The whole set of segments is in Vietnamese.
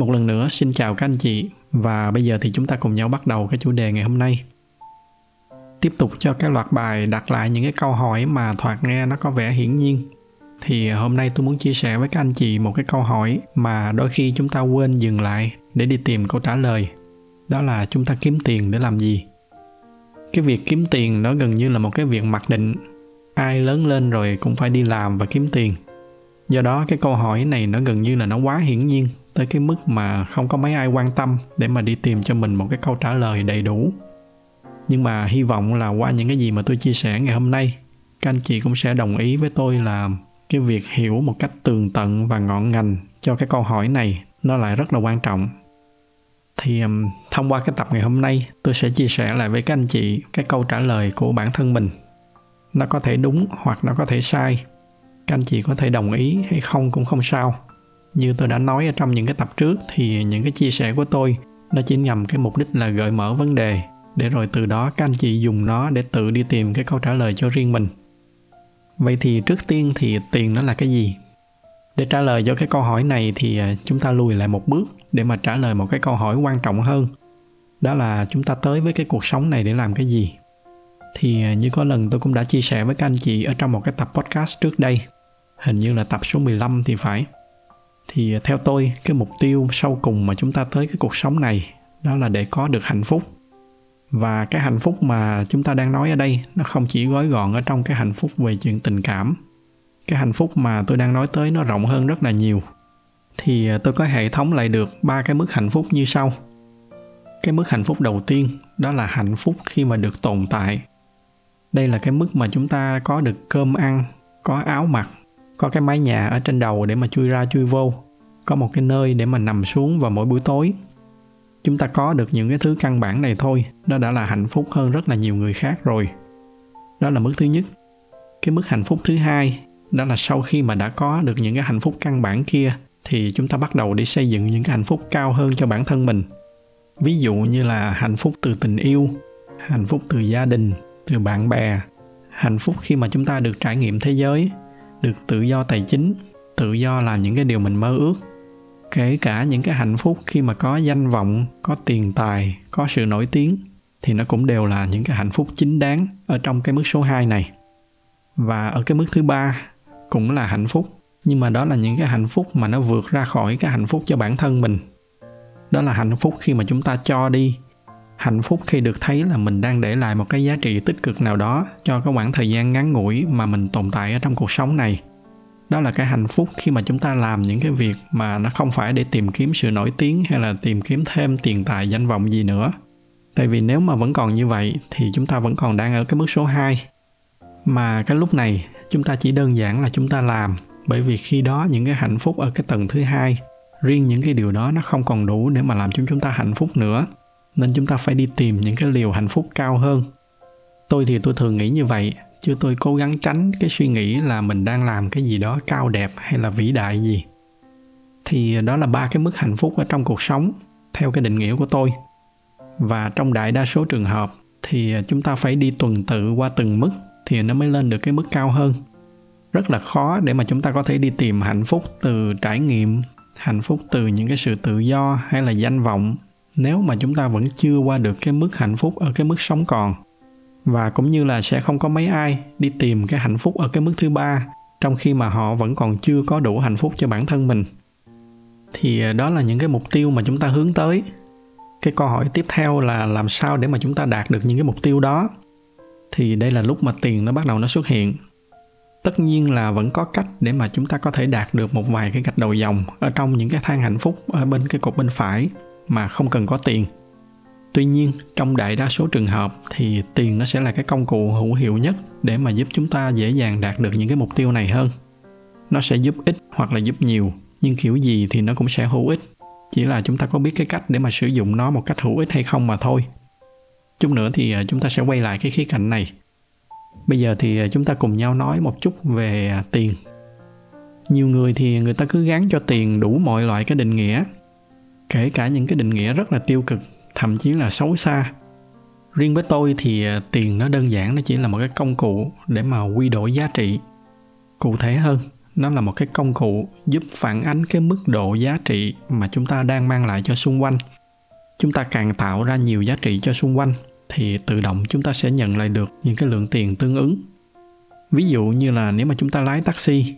Một lần nữa, xin chào các anh chị. Và bây giờ thì chúng ta cùng nhau bắt đầu cái chủ đề ngày hôm nay. Tiếp tục cho cái loạt bài đặt lại những cái câu hỏi mà thoạt nghe nó có vẻ hiển nhiên. Thì hôm nay tôi muốn chia sẻ với các anh chị một cái câu hỏi mà đôi khi chúng ta quên dừng lại để đi tìm câu trả lời. Đó là chúng ta kiếm tiền để làm gì? Cái việc kiếm tiền nó gần như là một cái việc mặc định. Ai lớn lên rồi cũng phải đi làm và kiếm tiền. Do đó cái câu hỏi này nó gần như là nó quá hiển nhiên tới cái mức mà không có mấy ai quan tâm để mà đi tìm cho mình một cái câu trả lời đầy đủ. Nhưng mà hy vọng là qua những cái gì mà tôi chia sẻ ngày hôm nay các anh chị cũng sẽ đồng ý với tôi là cái việc hiểu một cách tường tận và ngọn ngành cho cái câu hỏi này nó lại rất là quan trọng. Thì um, thông qua cái tập ngày hôm nay tôi sẽ chia sẻ lại với các anh chị cái câu trả lời của bản thân mình. Nó có thể đúng hoặc nó có thể sai các anh chị có thể đồng ý hay không cũng không sao như tôi đã nói ở trong những cái tập trước thì những cái chia sẻ của tôi nó chỉ nhằm cái mục đích là gợi mở vấn đề. Để rồi từ đó các anh chị dùng nó để tự đi tìm cái câu trả lời cho riêng mình. Vậy thì trước tiên thì tiền nó là cái gì? Để trả lời cho cái câu hỏi này thì à, chúng ta lùi lại một bước để mà trả lời một cái câu hỏi quan trọng hơn. Đó là chúng ta tới với cái cuộc sống này để làm cái gì? Thì à, như có lần tôi cũng đã chia sẻ với các anh chị ở trong một cái tập podcast trước đây. Hình như là tập số 15 thì phải thì ờ, theo tôi, cái mục tiêu sau cùng mà chúng ta tới cái cuộc sống này, đó là để có được hạnh phúc. Và cái hạnh phúc mà chúng ta đang nói ở đây, nó không chỉ gói gọn ở trong cái hạnh phúc về chuyện tình cảm. Cái hạnh phúc mà tôi đang nói tới nó rộng hơn rất là nhiều. Thì ờ, tôi có hệ thống lại được ba cái mức hạnh phúc như sau. Cái mức hạnh phúc đầu tiên, đó là hạnh phúc khi mà được tồn tại. Đây là cái mức mà chúng ta có được cơm ăn, có áo mặc có cái mái nhà ở trên đầu để mà chui ra chui vô. Có một cái nơi để mà nằm xuống vào mỗi buổi tối. Chúng ta có được những cái thứ căn bản này thôi. Nó đã là hạnh phúc hơn rất là nhiều người khác rồi. Đó là mức thứ nhất. Cái mức hạnh phúc thứ hai, đó là sau khi mà đã có được những cái hạnh phúc căn bản kia, thì chúng ta bắt đầu đi xây dựng những cái hạnh phúc cao hơn cho bản thân mình. Ví dụ như là hạnh phúc từ tình yêu, hạnh phúc từ gia đình, từ bạn bè, hạnh phúc khi mà chúng ta được trải nghiệm thế giới được tự do tài chính, tự do làm những cái điều mình mơ ước. Kể cả những cái hạnh phúc khi mà có danh vọng, có tiền tài, có sự nổi tiếng, thì nó cũng đều là những cái hạnh phúc chính đáng ở trong cái mức số 2 này. Và ở cái mức thứ ba cũng là hạnh phúc, nhưng mà đó là những cái hạnh phúc mà nó vượt ra khỏi cái hạnh phúc cho bản thân mình. Đó là hạnh phúc khi mà chúng ta cho đi hạnh phúc khi được thấy là mình đang để lại một cái giá trị tích cực nào đó cho cái khoảng thời gian ngắn ngủi mà mình tồn tại ở trong cuộc sống này. Đó là cái hạnh phúc khi mà chúng ta làm những cái việc mà nó không phải để tìm kiếm sự nổi tiếng hay là tìm kiếm thêm tiền tài, danh vọng gì nữa. Tại vì nếu mà vẫn còn như vậy thì chúng ta vẫn còn đang ở cái mức số 2 mà cái lúc này, chúng ta chỉ đơn giản là chúng ta làm, bởi vì khi đó những cái hạnh phúc ở cái tầng thứ hai, riêng những cái điều đó nó không còn đủ để mà làm cho chúng ta hạnh phúc nữa nên chúng ta phải đi tìm những cái liều hạnh phúc cao hơn. Tôi thì tôi thường nghĩ như vậy, chứ tôi cố gắng tránh cái suy nghĩ là mình đang làm cái gì đó cao đẹp hay là vĩ đại gì. Thì đó là ba cái mức hạnh phúc ở trong cuộc sống, theo cái định nghĩa của tôi. Và trong đại đa số trường hợp thì chúng ta phải đi tuần tự qua từng mức thì nó mới lên được cái mức cao hơn. Rất là khó để mà chúng ta có thể đi tìm hạnh phúc từ trải nghiệm, hạnh phúc từ những cái sự tự do hay là danh vọng nếu mà chúng ta vẫn chưa qua được cái mức hạnh phúc ở cái mức sống còn, và cũng như là sẽ không có mấy ai đi tìm cái hạnh phúc ở cái mức thứ ba, trong khi mà họ vẫn còn chưa có đủ hạnh phúc cho bản thân mình, thì ờ, đó là những cái mục tiêu mà chúng ta hướng tới. Cái câu hỏi tiếp theo là làm sao để mà chúng ta đạt được những cái mục tiêu đó? Thì đây là lúc mà tiền nó bắt đầu nó xuất hiện. Tất nhiên là vẫn có cách để mà chúng ta có thể đạt được một vài cái gạch đầu dòng ở trong những cái thang hạnh phúc ở bên cái cột bên phải mà không cần có tiền. Tuy nhiên, trong đại đa số trường hợp thì tiền nó sẽ là cái công cụ hữu hiệu nhất để mà giúp chúng ta dễ dàng đạt được những cái mục tiêu này hơn. Nó sẽ giúp ích hoặc là giúp nhiều, nhưng kiểu gì thì nó cũng sẽ hữu ích. Chỉ là chúng ta có biết cái cách để mà sử dụng nó một cách hữu ích hay không mà thôi. Chút nữa thì à, chúng ta sẽ quay lại cái khía cạnh này. Bây giờ thì à, chúng ta cùng nhau nói một chút về à, tiền. Nhiều người thì người ta cứ gán cho tiền đủ mọi loại cái định nghĩa kể cả những cái định nghĩa rất là tiêu cực, thậm chí là xấu xa. Riêng với tôi thì à, tiền nó đơn giản, nó chỉ là một cái công cụ để mà quy đổi giá trị. Cụ thể hơn, nó là một cái công cụ giúp phản ánh cái mức độ giá trị mà chúng ta đang mang lại cho xung quanh. Chúng ta càng tạo ra nhiều giá trị cho xung quanh, thì tự động chúng ta sẽ nhận lại được những cái lượng tiền tương ứng. Ví dụ như là nếu mà chúng ta lái taxi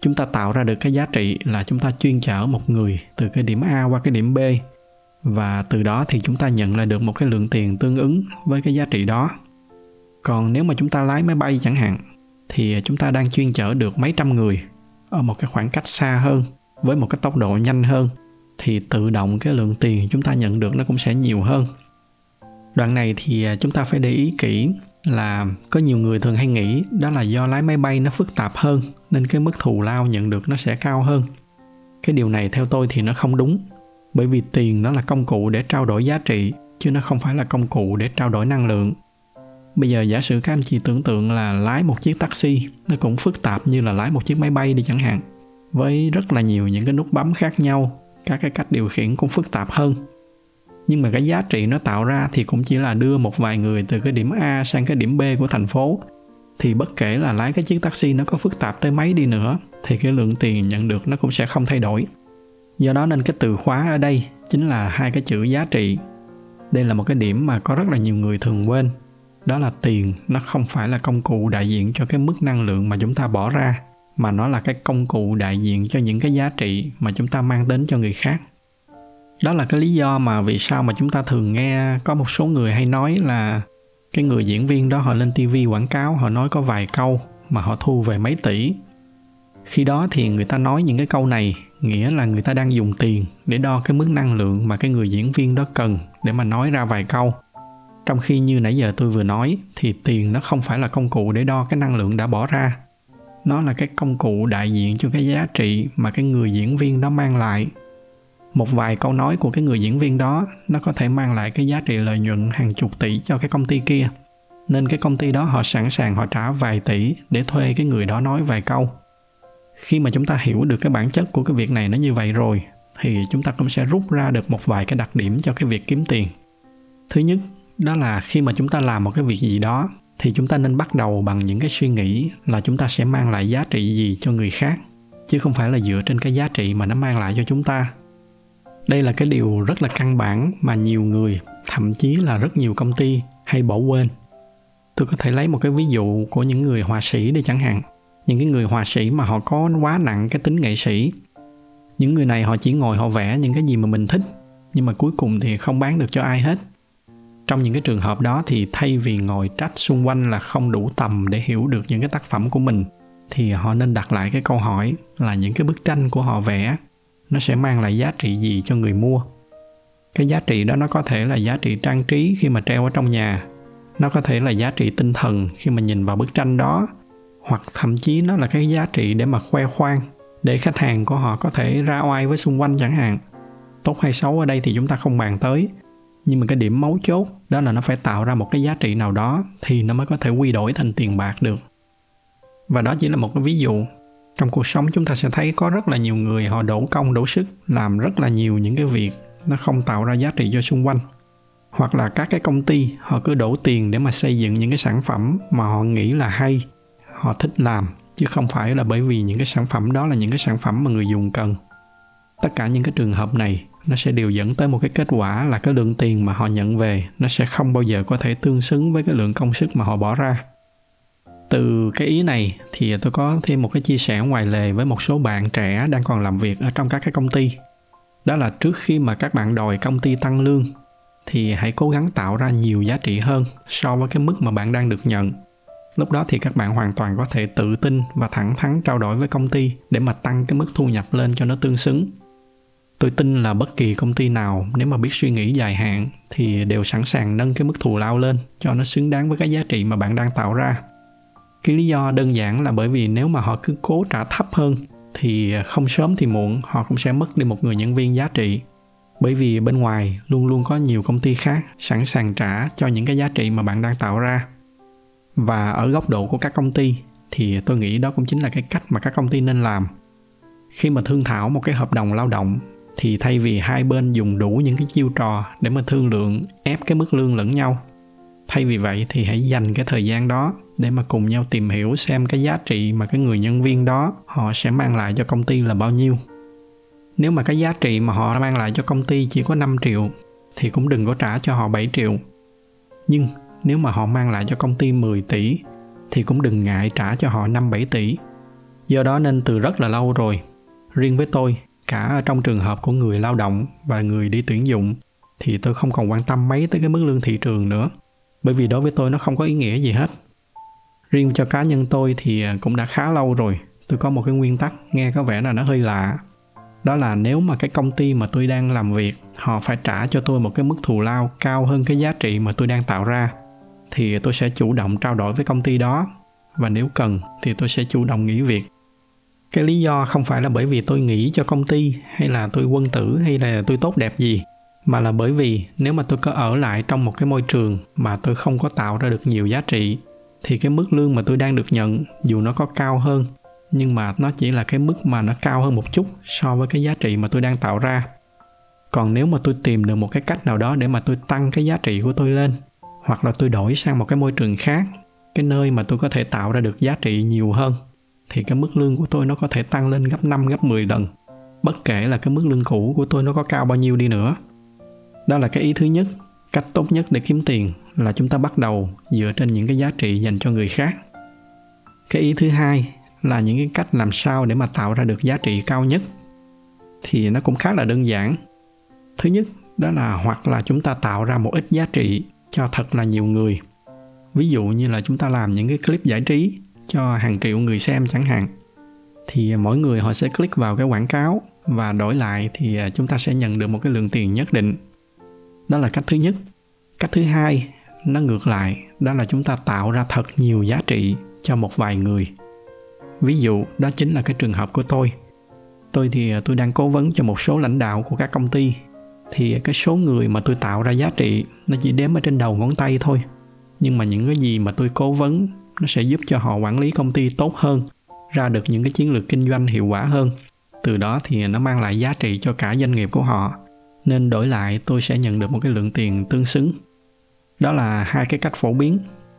chúng ta tạo ra được cái giá trị là chúng ta chuyên chở một người từ cái điểm a qua cái điểm b. Và từ đó thì chúng ta nhận lại được một cái lượng tiền tương ứng với cái giá trị đó. Còn nếu mà chúng ta lái máy bay chẳng hạn, thì chúng ta đang chuyên chở được mấy trăm người ở một cái khoảng cách xa hơn, với một cái tốc độ nhanh hơn, thì tự động cái lượng tiền chúng ta nhận được nó cũng sẽ nhiều hơn. Đoạn này thì à, chúng ta phải để ý kỹ là có nhiều người thường hay nghĩ đó là do lái máy bay nó phức tạp hơn, nên cái mức thù lao nhận được nó sẽ cao hơn. Cái điều này theo tôi thì nó không đúng, bởi vì tiền nó là công cụ để trao đổi giá trị, chứ nó không phải là công cụ để trao đổi năng lượng. Bây giờ giả sử các anh chị tưởng tượng là lái một chiếc taxi, nó cũng phức tạp như là lái một chiếc máy bay đi chẳng hạn, với rất là nhiều những cái nút bấm khác nhau, các cái cách điều khiển cũng phức tạp hơn nhưng mà cái giá trị nó tạo ra thì cũng chỉ là đưa một vài người từ cái điểm A sang cái điểm B của thành phố. Thì bất kể là lái cái chiếc taxi nó có phức tạp tới mấy đi nữa, thì cái lượng tiền nhận được nó cũng sẽ không thay đổi. Do đó nên cái từ khóa ở đây chính là hai cái chữ giá trị. Đây là một cái điểm mà có rất là nhiều người thường quên. Đó là tiền, nó không phải là công cụ đại diện cho cái mức năng lượng mà chúng ta bỏ ra, mà nó là cái công cụ đại diện cho những cái giá trị mà chúng ta mang đến cho người khác đó là cái lý do mà vì sao mà chúng ta thường nghe có một số người hay nói là cái người diễn viên đó họ lên tivi quảng cáo, họ nói có vài câu mà họ thu về mấy tỷ. Khi đó thì người ta nói những cái câu này nghĩa là người ta đang dùng tiền để đo cái mức năng lượng mà cái người diễn viên đó cần để mà nói ra vài câu. Trong khi như nãy giờ tôi vừa nói thì tiền nó không phải là công cụ để đo cái năng lượng đã bỏ ra. Nó là cái công cụ đại diện cho cái giá trị mà cái người diễn viên đó mang lại một vài câu nói của cái người diễn viên đó, nó có thể mang lại cái giá trị lợi nhuận hàng chục tỷ cho cái công ty kia. Nên cái công ty đó họ sẵn sàng họ trả vài tỷ để thuê cái người đó nói vài câu. Khi mà chúng ta hiểu được cái bản chất của cái việc này nó như vậy rồi, thì chúng ta cũng sẽ rút ra được một vài cái đặc điểm cho cái việc kiếm tiền. Thứ nhất, đó là khi mà chúng ta làm một cái việc gì đó, thì chúng ta nên bắt đầu bằng những cái suy nghĩ là chúng ta sẽ mang lại giá trị gì cho người khác, chứ không phải là dựa trên cái giá trị mà nó mang lại cho chúng ta đây là cái điều rất là căn bản mà nhiều người, thậm chí là rất nhiều công ty hay bỏ quên. Tôi có thể lấy một cái ví dụ của những người họa sĩ đi chẳng hạn. Những cái người họa sĩ mà họ có quá nặng cái tính nghệ sĩ. Những người này họ chỉ ngồi họ vẽ những cái gì mà mình thích, nhưng mà cuối cùng thì không bán được cho ai hết. Trong những cái trường hợp đó thì thay vì ngồi trách xung quanh là không đủ tầm để hiểu được những cái tác phẩm của mình, thì họ nên đặt lại cái câu hỏi là những cái bức tranh của họ vẽ nó sẽ mang lại giá trị gì cho người mua. Cái giá trị đó nó có thể là giá trị trang trí khi mà treo ở trong nhà. Nó có thể là giá trị tinh thần khi mà nhìn vào bức tranh đó. Hoặc thậm chí nó là cái giá trị để mà khoe khoang, để khách hàng của họ có thể ra oai với xung quanh chẳng hạn. Tốt hay xấu ở đây thì chúng ta không bàn tới. Nhưng mà cái điểm mấu chốt đó là nó phải tạo ra một cái giá trị nào đó thì nó mới có thể quy đổi thành tiền bạc được. Và đó chỉ là một cái ví dụ trong cuộc sống chúng ta sẽ thấy có rất là nhiều người họ đổ công, đổ sức, làm rất là nhiều những cái việc nó không tạo ra giá trị cho xung quanh. Hoặc là các cái công ty, họ cứ đổ tiền để mà xây dựng những cái sản phẩm mà họ nghĩ là hay, họ thích làm, chứ không phải là bởi vì những cái sản phẩm đó là những cái sản phẩm mà người dùng cần. Tất cả những cái trường hợp này, nó sẽ đều dẫn tới một cái kết quả là cái lượng tiền mà họ nhận về, nó sẽ không bao giờ có thể tương xứng với cái lượng công sức mà họ bỏ ra từ cái ý này thì tôi có thêm một cái chia sẻ ngoài lề với một số bạn trẻ đang còn làm việc ở trong các cái công ty. Đó là trước khi mà các bạn đòi công ty tăng lương, thì hãy cố gắng tạo ra nhiều giá trị hơn so với cái mức mà bạn đang được nhận. Lúc đó thì các bạn hoàn toàn có thể tự tin và thẳng thắn trao đổi với công ty để mà tăng cái mức thu nhập lên cho nó tương xứng. Tôi tin là bất kỳ công ty nào nếu mà biết suy nghĩ dài hạn thì đều sẵn sàng nâng cái mức thù lao lên cho nó xứng đáng với cái giá trị mà bạn đang tạo ra cái lý do đơn giản là bởi vì nếu mà họ cứ cố trả thấp hơn thì không sớm thì muộn họ cũng sẽ mất đi một người nhân viên giá trị. Bởi vì bên ngoài luôn luôn có nhiều công ty khác sẵn sàng trả cho những cái giá trị mà bạn đang tạo ra. Và ở góc độ của các công ty thì tôi nghĩ đó cũng chính là cái cách mà các công ty nên làm. Khi mà thương thảo một cái hợp đồng lao động thì thay vì hai bên dùng đủ những cái chiêu trò để mà thương lượng, ép cái mức lương lẫn nhau thay vì vậy thì hãy dành cái thời gian đó để mà cùng nhau tìm hiểu xem cái giá trị mà cái người nhân viên đó họ sẽ mang lại cho công ty là bao nhiêu nếu mà cái giá trị mà họ mang lại cho công ty chỉ có 5 triệu thì cũng đừng có trả cho họ 7 triệu. Nhưng nếu mà họ mang lại cho công ty 10 tỷ thì cũng đừng ngại trả cho họ 5-7 tỷ. Do đó nên từ rất là lâu rồi, riêng với tôi, cả trong trường hợp của người lao động và người đi tuyển dụng thì tôi không còn quan tâm mấy tới cái mức lương thị trường nữa. Bởi vì đối với tôi nó không có ý nghĩa gì hết. Riêng cho cá nhân tôi thì cũng đã khá lâu rồi, tôi có một cái nguyên tắc nghe có vẻ là nó hơi lạ. Đó là nếu mà cái công ty mà tôi đang làm việc họ phải trả cho tôi một cái mức thù lao cao hơn cái giá trị mà tôi đang tạo ra thì tôi sẽ chủ động trao đổi với công ty đó. Và nếu cần thì tôi sẽ chủ động nghỉ việc. Cái lý do không phải là bởi vì tôi nghĩ cho công ty hay là tôi quân tử hay là tôi tốt đẹp gì mà là bởi vì nếu mà tôi có ở lại trong một cái môi trường mà tôi không có tạo ra được nhiều giá trị, thì cái mức lương mà tôi đang được nhận dù nó có cao hơn, nhưng mà nó chỉ là cái mức mà nó cao hơn một chút so với cái giá trị mà tôi đang tạo ra. Còn nếu mà tôi tìm được một cái cách nào đó để mà tôi tăng cái giá trị của tôi lên, hoặc là tôi đổi sang một cái môi trường khác, cái nơi mà tôi có thể tạo ra được giá trị nhiều hơn, thì cái mức lương của tôi nó có thể tăng lên gấp 5 gấp 10 lần. Bất kể là cái mức lương cũ của tôi nó có cao bao nhiêu đi nữa đó là cái ý thứ nhất. Cách tốt nhất để kiếm tiền là chúng ta bắt đầu dựa trên những cái giá trị dành cho người khác. Cái ý thứ hai là những cái cách làm sao để mà tạo ra được giá trị cao nhất thì nó cũng khá là đơn giản. Thứ nhất, đó là hoặc là chúng ta tạo ra một ít giá trị cho thật là nhiều người. Ví dụ như là chúng ta làm những cái clip giải trí cho hàng triệu người xem chẳng hạn, thì mỗi người họ sẽ click vào cái quảng cáo và đổi lại thì à, chúng ta sẽ nhận được một cái lượng tiền nhất định đó là cách thứ nhất. Cách thứ hai, nó ngược lại, đó là chúng ta tạo ra thật nhiều giá trị cho một vài người. Ví dụ, đó chính là cái trường hợp của tôi. Tôi thì à, tôi đang cố vấn cho một số lãnh đạo của các công ty. Thì cái số người mà tôi tạo ra giá trị, nó chỉ đếm ở trên đầu ngón tay thôi. Nhưng mà những cái gì mà tôi cố vấn, nó sẽ giúp cho họ quản lý công ty tốt hơn, ra được những cái chiến lược kinh doanh hiệu quả hơn. Từ đó thì nó mang lại giá trị cho cả doanh nghiệp của họ nên đổi lại tôi sẽ nhận được một cái lượng tiền tương xứng. Đó là hai cái cách phổ biến.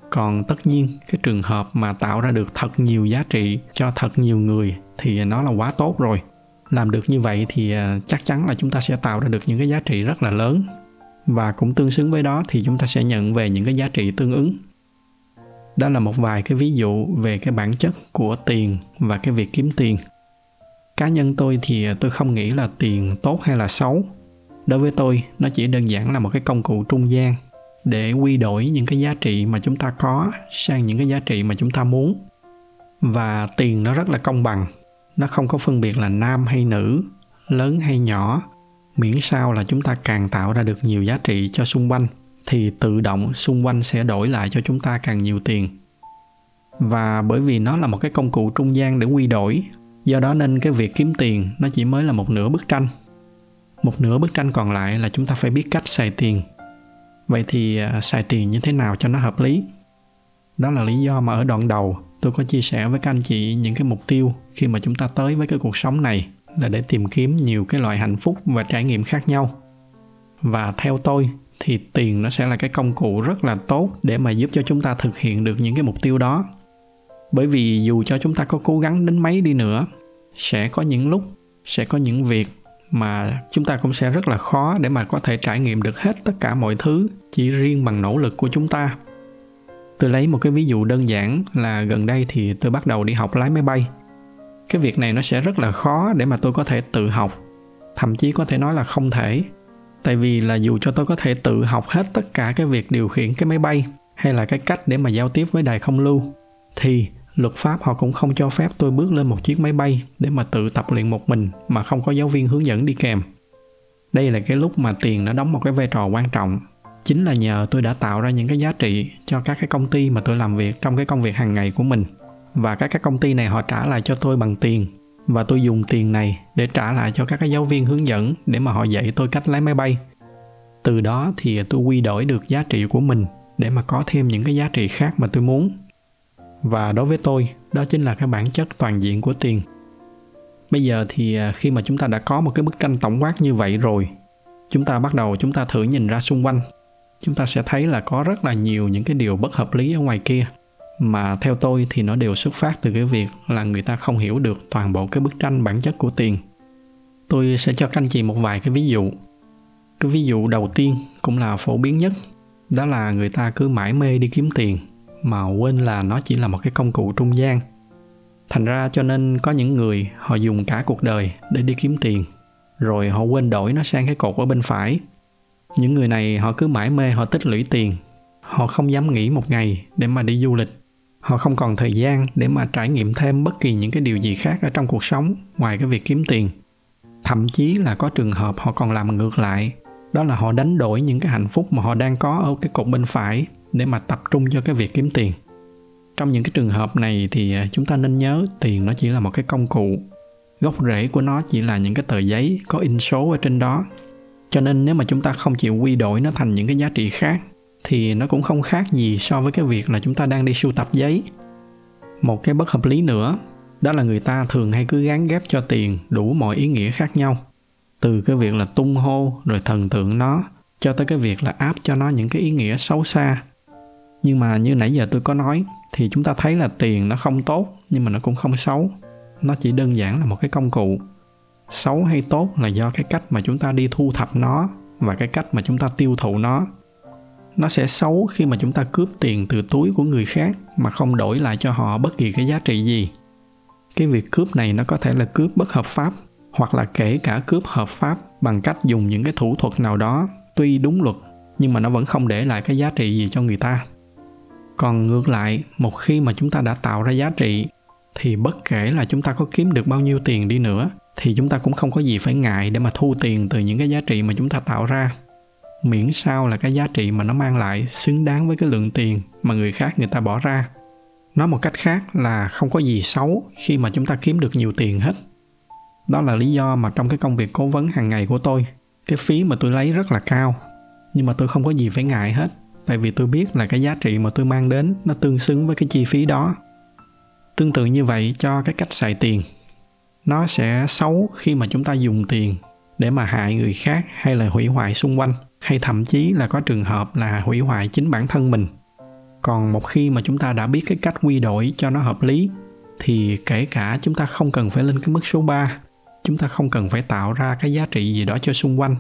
Còn tất nhiên, cái trường hợp mà tạo ra được thật nhiều giá trị cho thật nhiều người thì nó là quá tốt rồi. Làm được như vậy thì à, chắc chắn là chúng ta sẽ tạo ra được những cái giá trị rất là lớn. Và cũng tương xứng với đó thì chúng ta sẽ nhận về những cái giá trị tương ứng. Đó là một vài cái ví dụ về cái bản chất của tiền và cái việc kiếm tiền. Cá nhân tôi thì à, tôi không nghĩ là tiền tốt hay là xấu đối với tôi, nó chỉ đơn giản là một cái công cụ trung gian để quy đổi những cái giá trị mà chúng ta có sang những cái giá trị mà chúng ta muốn. Và tiền nó rất là công bằng. Nó không có phân biệt là nam hay nữ, lớn hay nhỏ. Miễn sao là chúng ta càng tạo ra được nhiều giá trị cho xung quanh, thì tự động xung quanh sẽ đổi lại cho chúng ta càng nhiều tiền. Và bởi vì nó là một cái công cụ trung gian để quy đổi, do đó nên cái việc kiếm tiền nó chỉ mới là một nửa bức tranh một nửa bức tranh còn lại là chúng ta phải biết cách xài tiền. Vậy thì à, xài tiền như thế nào cho nó hợp lý? Đó là lý do mà ở đoạn đầu, tôi có chia sẻ với các anh chị những cái mục tiêu khi mà chúng ta tới với cái cuộc sống này là để tìm kiếm nhiều cái loại hạnh phúc và trải nghiệm khác nhau. Và theo tôi thì tiền nó sẽ là cái công cụ rất là tốt để mà giúp cho chúng ta thực hiện được những cái mục tiêu đó. Bởi vì dù cho chúng ta có cố gắng đến mấy đi nữa, sẽ có những lúc, sẽ có những việc mà chúng ta cũng sẽ rất là khó để mà có thể trải nghiệm được hết tất cả mọi thứ chỉ riêng bằng nỗ lực của chúng ta. Tôi lấy một cái ví dụ đơn giản là gần đây thì tôi bắt đầu đi học lái máy bay. Cái việc này nó sẽ rất là khó để mà tôi có thể tự học, thậm chí có thể nói là không thể. Tại vì là dù cho tôi có thể tự học hết tất cả cái việc điều khiển cái máy bay hay là cái cách để mà giao tiếp với đài không lưu, thì luật pháp họ cũng không cho phép tôi bước lên một chiếc máy bay để mà tự tập luyện một mình mà không có giáo viên hướng dẫn đi kèm. Đây là cái lúc mà tiền nó đóng một cái vai trò quan trọng. Chính là nhờ tôi đã tạo ra những cái giá trị cho các cái công ty mà tôi làm việc trong cái công việc hàng ngày của mình. Và các cái công ty này họ trả lại cho tôi bằng tiền. Và tôi dùng tiền này để trả lại cho các cái giáo viên hướng dẫn để mà họ dạy tôi cách lái máy bay. Từ đó thì tôi quy đổi được giá trị của mình để mà có thêm những cái giá trị khác mà tôi muốn và đối với tôi, đó chính là cái bản chất toàn diện của tiền. Bây giờ thì à, khi mà chúng ta đã có một cái bức tranh tổng quát như vậy rồi, chúng ta bắt đầu chúng ta thử nhìn ra xung quanh. Chúng ta sẽ thấy là có rất là nhiều những cái điều bất hợp lý ở ngoài kia, mà theo tôi thì nó đều xuất phát từ cái việc là người ta không hiểu được toàn bộ cái bức tranh bản chất của tiền. Tôi sẽ cho các anh chị một vài cái ví dụ. Cái ví dụ đầu tiên cũng là phổ biến nhất, đó là người ta cứ mãi mê đi kiếm tiền mà quên là nó chỉ là một cái công cụ trung gian. Thành ra cho nên có những người họ dùng cả cuộc đời để đi kiếm tiền, rồi họ quên đổi nó sang cái cột ở bên phải. Những người này họ cứ mãi mê họ tích lũy tiền, họ không dám nghỉ một ngày để mà đi du lịch. Họ không còn thời gian để mà trải nghiệm thêm bất kỳ những cái điều gì khác ở trong cuộc sống ngoài cái việc kiếm tiền. Thậm chí là có trường hợp họ còn làm ngược lại, đó là họ đánh đổi những cái hạnh phúc mà họ đang có ở cái cột bên phải để mà tập trung cho cái việc kiếm tiền. Trong những cái trường hợp này thì à, chúng ta nên nhớ tiền nó chỉ là một cái công cụ. Gốc rễ của nó chỉ là những cái tờ giấy có in số ở trên đó. Cho nên nếu mà chúng ta không chịu quy đổi nó thành những cái giá trị khác, thì nó cũng không khác gì so với cái việc là chúng ta đang đi sưu tập giấy. Một cái bất hợp lý nữa, đó là người ta thường hay cứ gán ghép cho tiền đủ mọi ý nghĩa khác nhau. Từ cái việc là tung hô rồi thần tượng nó, cho tới cái việc là áp cho nó những cái ý nghĩa xấu xa nhưng mà như nãy giờ tôi có nói, thì chúng ta thấy là tiền nó không tốt, nhưng mà nó cũng không xấu. Nó chỉ đơn giản là một cái công cụ. Xấu hay tốt là do cái cách mà chúng ta đi thu thập nó và cái cách mà chúng ta tiêu thụ nó. Nó sẽ xấu khi mà chúng ta cướp tiền từ túi của người khác mà không đổi lại cho họ bất kỳ cái giá trị gì. Cái việc cướp này nó có thể là cướp bất hợp pháp, hoặc là kể cả cướp hợp pháp bằng cách dùng những cái thủ thuật nào đó, tuy đúng luật, nhưng mà nó vẫn không để lại cái giá trị gì cho người ta còn ngược lại, một khi mà chúng ta đã tạo ra giá trị, thì bất kể là chúng ta có kiếm được bao nhiêu tiền đi nữa, thì chúng ta cũng không có gì phải ngại để mà thu tiền từ những cái giá trị mà chúng ta tạo ra. Miễn sao là cái giá trị mà nó mang lại xứng đáng với cái lượng tiền mà người khác người ta bỏ ra. Nói một cách khác là không có gì xấu khi mà chúng ta kiếm được nhiều tiền hết. Đó là lý do mà trong cái công việc cố vấn hàng ngày của tôi, cái phí mà tôi lấy rất là cao, nhưng mà tôi không có gì phải ngại hết tại vì tôi biết là cái giá trị mà tôi mang đến nó tương xứng với cái chi phí đó. Tương tự như vậy cho cái cách xài tiền. Nó sẽ xấu khi mà chúng ta dùng tiền để mà hại người khác hay là hủy hoại xung quanh hay thậm chí là có trường hợp là hủy hoại chính bản thân mình. Còn một khi mà chúng ta đã biết cái cách quy đổi cho nó hợp lý thì kể cả chúng ta không cần phải lên cái mức số 3, chúng ta không cần phải tạo ra cái giá trị gì đó cho xung quanh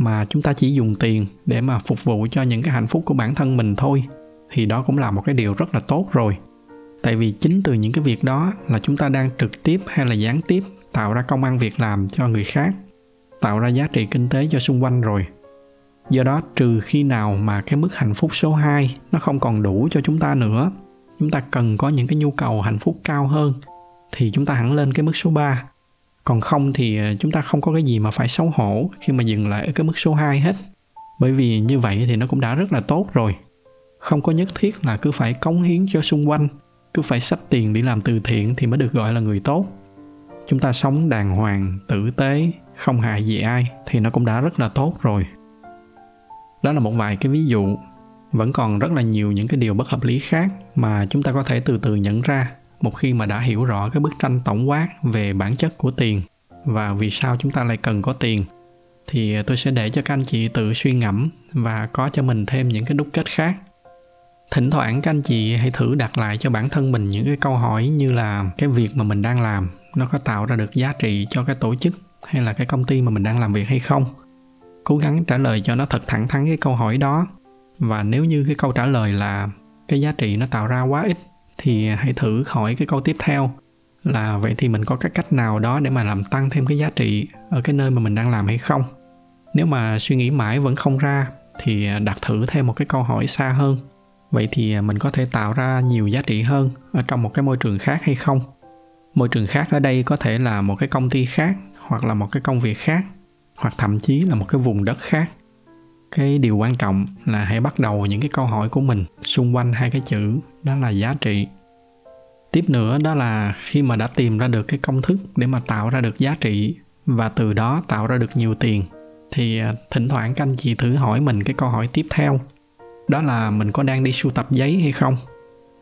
mà chúng ta chỉ dùng tiền để mà phục vụ cho những cái hạnh phúc của bản thân mình thôi, thì đó cũng là một cái điều rất là tốt rồi. Tại vì chính từ những cái việc đó là chúng ta đang trực tiếp hay là gián tiếp tạo ra công ăn việc làm cho người khác, tạo ra giá trị kinh tế cho xung quanh rồi. Do đó, trừ khi nào mà cái mức hạnh phúc số 2 nó không còn đủ cho chúng ta nữa, chúng ta cần có những cái nhu cầu hạnh phúc cao hơn, thì chúng ta hẳn lên cái mức số 3 còn không thì ờ, chúng ta không có cái gì mà phải xấu hổ khi mà dừng lại ở cái mức số 2 hết. Bởi vì như vậy thì nó cũng đã rất là tốt rồi. Không có nhất thiết là cứ phải cống hiến cho xung quanh, cứ phải sách tiền đi làm từ thiện thì mới được gọi là người tốt. Chúng ta sống đàng hoàng, tử tế, không hại gì ai thì nó cũng đã rất là tốt rồi. Đó là một vài cái ví dụ. Vẫn còn rất là nhiều những cái điều bất hợp lý khác mà chúng ta có thể từ từ nhận ra một khi mà đã hiểu rõ cái bức tranh tổng quát về bản chất của tiền và vì sao chúng ta lại cần có tiền, thì tôi sẽ để cho các anh chị tự suy ngẫm và có cho mình thêm những cái đúc kết khác. Thỉnh thoảng các anh chị hãy thử đặt lại cho bản thân mình những cái câu hỏi như là cái việc mà mình đang làm, nó có tạo ra được giá trị cho cái tổ chức hay là cái công ty mà mình đang làm việc hay không? Cố gắng trả lời cho nó thật thẳng thắn cái câu hỏi đó. Và nếu như cái câu trả lời là cái giá trị nó tạo ra quá ít thì hãy thử hỏi cái câu tiếp theo là, vậy thì mình có các cách nào đó để mà làm tăng thêm cái giá trị ở cái nơi mà mình đang làm hay không? Nếu mà suy nghĩ mãi vẫn không ra thì à, đặt thử thêm một cái câu hỏi xa hơn. Vậy thì à, mình có thể tạo ra nhiều giá trị hơn ở trong một cái môi trường khác hay không? Môi trường khác ở đây có thể là một cái công ty khác hoặc là một cái công việc khác, hoặc thậm chí là một cái vùng đất khác cái điều quan trọng là hãy bắt đầu những cái câu hỏi của mình xung quanh hai cái chữ, đó là giá trị. Tiếp nữa, đó là khi mà đã tìm ra được cái công thức để mà tạo ra được giá trị và từ đó tạo ra được nhiều tiền, thì à, thỉnh thoảng các anh chị thử hỏi mình cái câu hỏi tiếp theo. Đó là mình có đang đi sưu tập giấy hay không?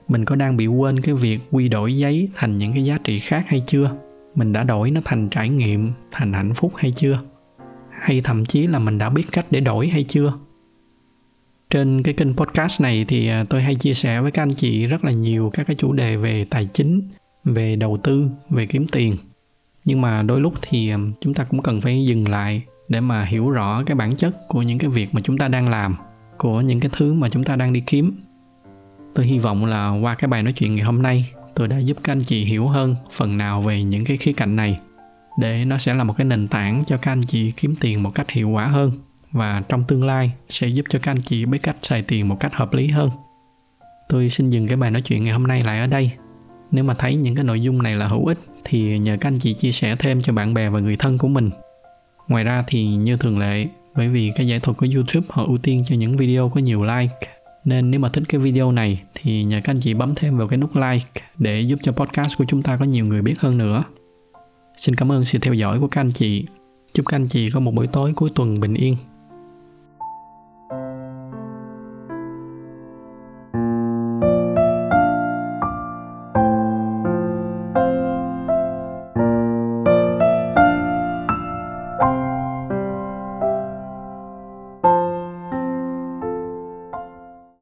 Mình có đang bị quên cái việc quy đổi giấy thành những cái giá trị khác hay chưa? Mình đã đổi nó thành trải nghiệm, thành hạnh phúc hay chưa? Hay thậm chí là mình đã biết cách để đổi hay chưa? Trên cái kênh podcast này thì à, tôi hay chia sẻ với các anh chị rất là nhiều các cái chủ đề về tài chính, về đầu tư, về kiếm tiền. Nhưng mà đôi lúc thì à, chúng ta cũng cần phải dừng lại để mà hiểu rõ cái bản chất của những cái việc mà chúng ta đang làm, của những cái thứ mà chúng ta đang đi kiếm. Tôi hy vọng là qua cái bài nói chuyện ngày hôm nay, tôi đã giúp các anh chị hiểu hơn phần nào về những cái khía cạnh này để nó sẽ là một cái nền tảng cho các anh chị kiếm tiền một cách hiệu quả hơn và trong tương lai sẽ giúp cho các anh chị biết cách xài tiền một cách hợp lý hơn. Tôi xin dừng cái bài nói chuyện ngày hôm nay lại ở đây. Nếu mà thấy những cái nội dung này là hữu ích thì nhờ các anh chị chia sẻ thêm cho bạn bè và người thân của mình. Ngoài ra thì như thường lệ, bởi vì cái giải thuật của youtube họ ưu tiên cho những video có nhiều like, nên nếu mà thích cái video này thì nhờ các anh chị bấm thêm vào cái nút like để giúp cho podcast của chúng ta có nhiều người biết hơn nữa xin cảm ơn sự theo dõi của các anh chị. Chúc các anh chị có một buổi tối cuối tuần bình yên.